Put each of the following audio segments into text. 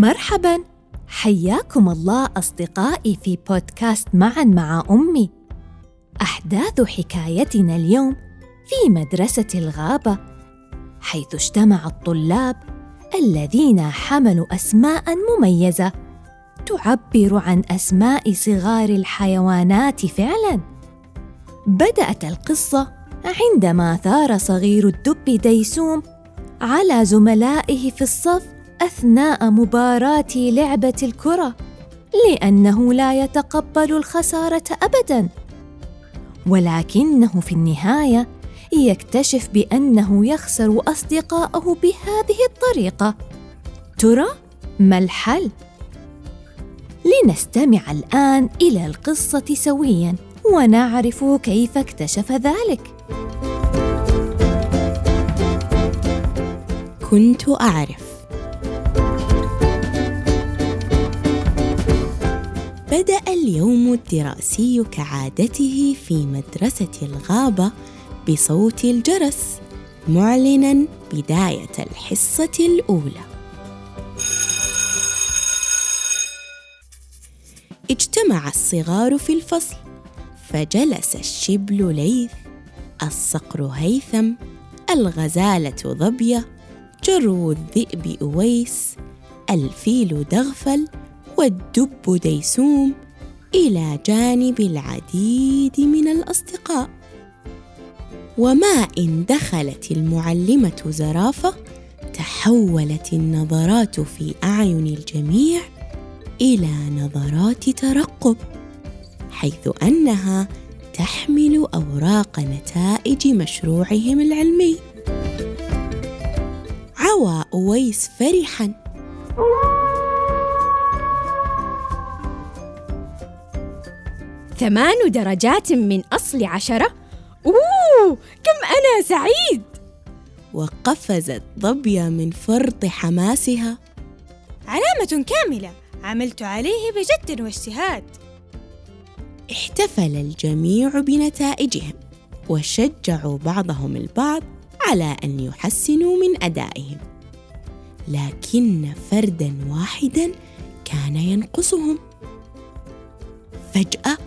مرحبا. حياكم الله أصدقائي في بودكاست معا مع أمي. أحداث حكايتنا اليوم في مدرسة الغابة حيث اجتمع الطلاب الذين حملوا أسماء مميزة تعبر عن أسماء صغار الحيوانات فعلا. بدأت القصة عندما ثار صغير الدب ديسوم على زملائه في الصف أثناء مباراة لعبة الكرة لأنه لا يتقبل الخسارة ابدا. ولكنه في النهاية يكتشف بأنه يخسر اصدقاءه بهذه الطريقة. ترى ما الحل؟ لنستمع الآن إلى القصة سويا ونعرف كيف اكتشف ذلك. كنت أعرف بدأ اليوم الدراسي كعادته في مدرسة الغابة بصوت الجرس معلنا بداية الحصة الأولى. اجتمع الصغار في الفصل فجلس الشبل ليث الصقر هيثم الغزالة ظبية جرو الذئب أويس الفيل دغفل والدب ديسوم إلى جانب العديد من الأصدقاء. وما إن دخلت المعلمة زرافة تحولت النظرات في أعين الجميع إلى نظرات ترقب حيث أنها تحمل أوراق نتائج مشروعهم العلمي. عوى أويس فرحا ثمان درجات من أصل عشرة؟ أوه كم أنا سعيد! وقفزت ضبية من فرط حماسها علامة كاملة عملت عليه بجد واجتهاد احتفل الجميع بنتائجهم وشجعوا بعضهم البعض على أن يحسنوا من أدائهم لكن فردا واحدا كان ينقصهم فجأة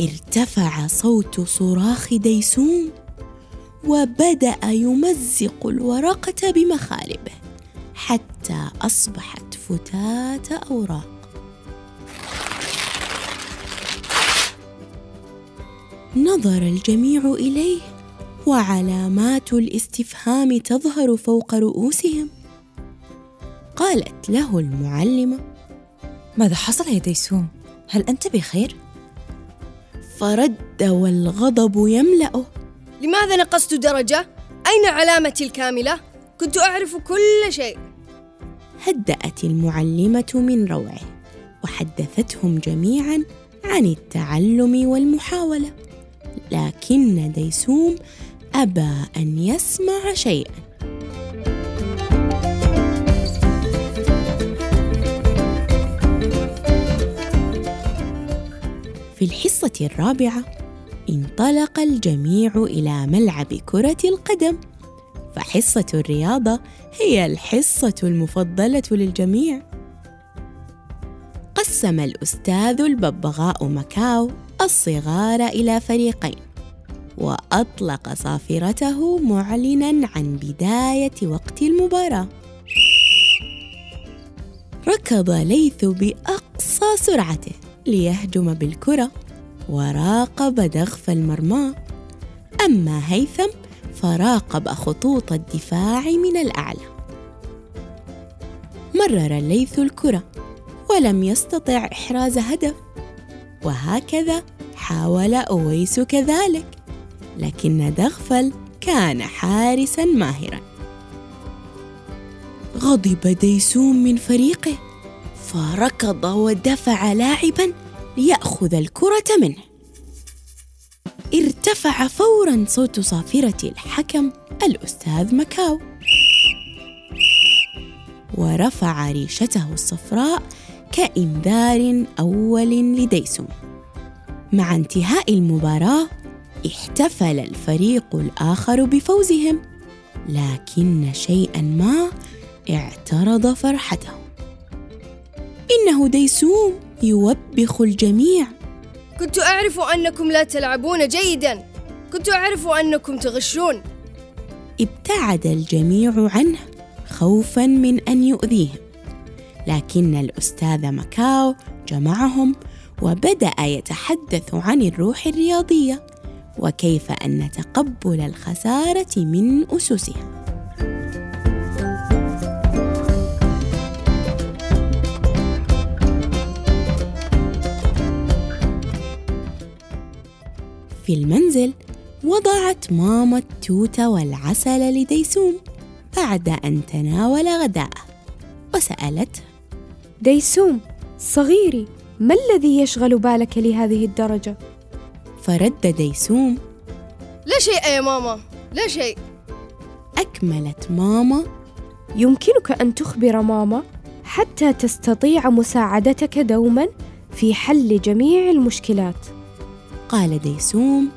ارتفع صوت صراخ ديسوم وبدأ يمزق الورقة بمخالبه حتى أصبحت فتاة أوراق. نظر الجميع إليه وعلامات الاستفهام تظهر فوق رؤوسهم. قالت له المعلمة ماذا حصل يا ديسوم هل أنت بخير؟ فرد والغضب يملأه لماذا نقصت درجة؟ أين علامتي الكاملة؟ كنت أعرف كل شيء هدأت المعلمة من روعه وحدثتهم جميعا عن التعلم والمحاولة لكن ديسوم أبى أن يسمع شيئا في الحصة الرابعة انطلق الجميع إلى ملعب كرة القدم. فحصة الرياضة هي الحصة المفضلة للجميع. قسم الأستاذ الببغاء مكاو الصغار إلى فريقين وأطلق صافرته معلنا عن بداية وقت المباراة. ركض ليث بأقصى سرعته. ليهجم بالكرة وراقب دغف المرمى. أما هيثم فراقب خطوط الدفاع من الأعلى. مرر الليث الكرة ولم يستطع إحراز هدف. وهكذا حاول أويس كذلك لكن دغفل كان حارسا ماهرا. غضب ديسوم من فريقه فركض ودفع لاعبا. ليأخذ الكرة منه. ارتفع فورا صوت صافرة الحكم الأستاذ مكاو. ورفع ريشته الصفراء كإنذار أول لديسوم مع انتهاء المباراة احتفل الفريق الآخر بفوزهم لكن شيئا ما اعترض فرحتهم إنه ديسوم. يوبخ الجميع. كنت أعرف أنكم لا تلعبون جيدا. كنت أعرف أنكم تغشون. ابتعد الجميع عنه خوفا من أن يؤذيهم. لكن الأستاذ مكاو جمعهم وبدأ يتحدث عن الروح الرياضية وكيف أن تقبل الخسارة من أسسها في المنزل وضعت ماما التوت والعسل لديسوم بعد أن تناول غداءه وسألته ديسوم صغيري ما الذي يشغل بالك لهذه الدرجة؟ فرد ديسوم لا شيء يا ماما لا شيء. أكملت ماما يمكنك أن تخبر ماما حتى تستطيع مساعدتك دوما في حل جميع المشكلات. قال ديسوم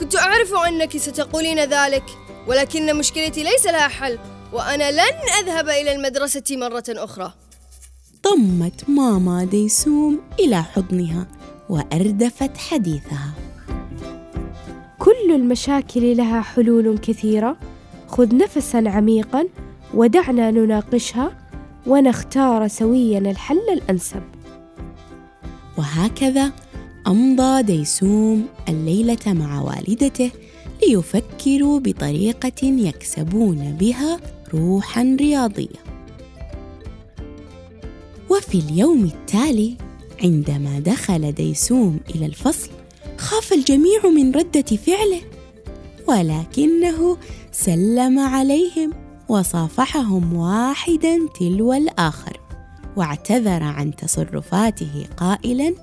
كنت أعرف أنك ستقولين ذلك ولكن مشكلتي ليس لها حل وأنا لن أذهب إلى المدرسة مرة أخرى. ضمت ماما ديسوم إلى حضنها وأردفت حديثها. كل المشاكل لها حلول كثيرة خذ نفسا عميقا ودعنا نناقشها ونختار سويا الحل الأنسب. وهكذا أمضى ديسوم الليلة مع والدته ليفكروا بطريقة يكسبون بها روحا رياضية. وفي اليوم التالي عندما دخل ديسوم إلى الفصل خاف الجميع من ردة فعله ولكنه سلم عليهم وصافحهم واحدا تلو الآخر واعتذر عن تصرفاته قائلا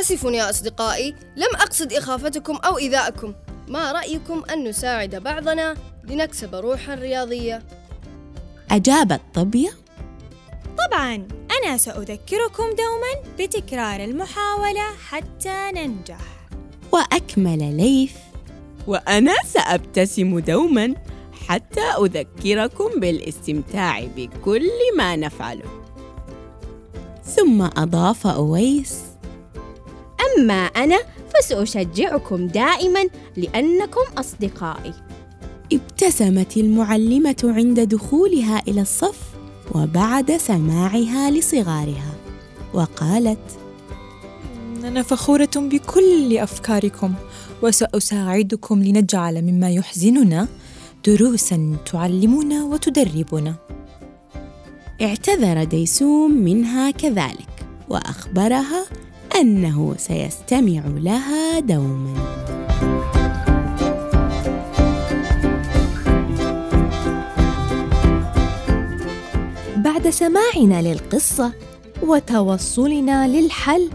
آسف يا أصدقائي لم أقصد إخافتكم أو إيذاءكم. ما رأيكم أن نساعد بعضنا لنكسب روحا رياضية؟ أجابت طبية طبعا أنا سأذكركم دوما بتكرار المحاولة حتى ننجح. وأكمل ليث. وأنا سأبتسم دوما حتى أذكركم بالاستمتاع بكل ما نفعله. ثم أضاف أويس. أما أنا فسأشجعكم دائما لأنكم أصدقائي. ابتسمت المعلمة عند دخولها إلى الصف وبعد سماعها لصغارها وقالت أنا فخورة بكل أفكاركم وسأساعدكم لنجعل مما يحزننا دروسا تعلمنا وتدربنا. اعتذر ديسوم منها كذلك وأخبرها أنه سيستمع لها دوما. بعد سماعنا للقصة وتوصلنا للحل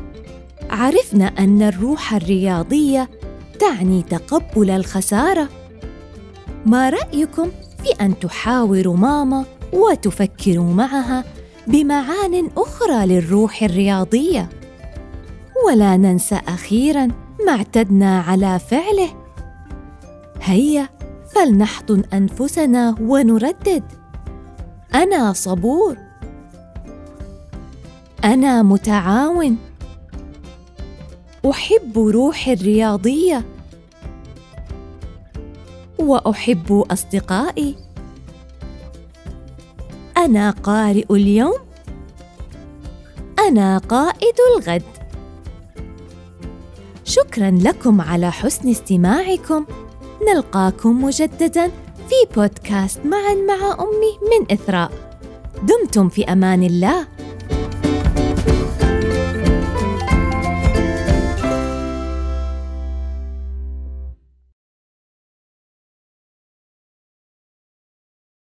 عرفنا أن الروح الرياضية تعني تقبل الخسارة. ما رأيكم في أن تحاوروا ماما وتفكروا معها بمعان أخرى للروح الرياضية؟ ولا ننسى أخيراً ما اعتدنا على فعله. هيا فلنحضن أنفسنا ونردد. أنا صبور. أنا متعاون. أحب روحي الرياضية. وأحب أصدقائي. أنا قارئ اليوم. أنا قائد الغد. شكرا لكم على حسن استماعكم. نلقاكم مجددا في بودكاست معا مع أمي من إثراء. دمتم في أمان الله.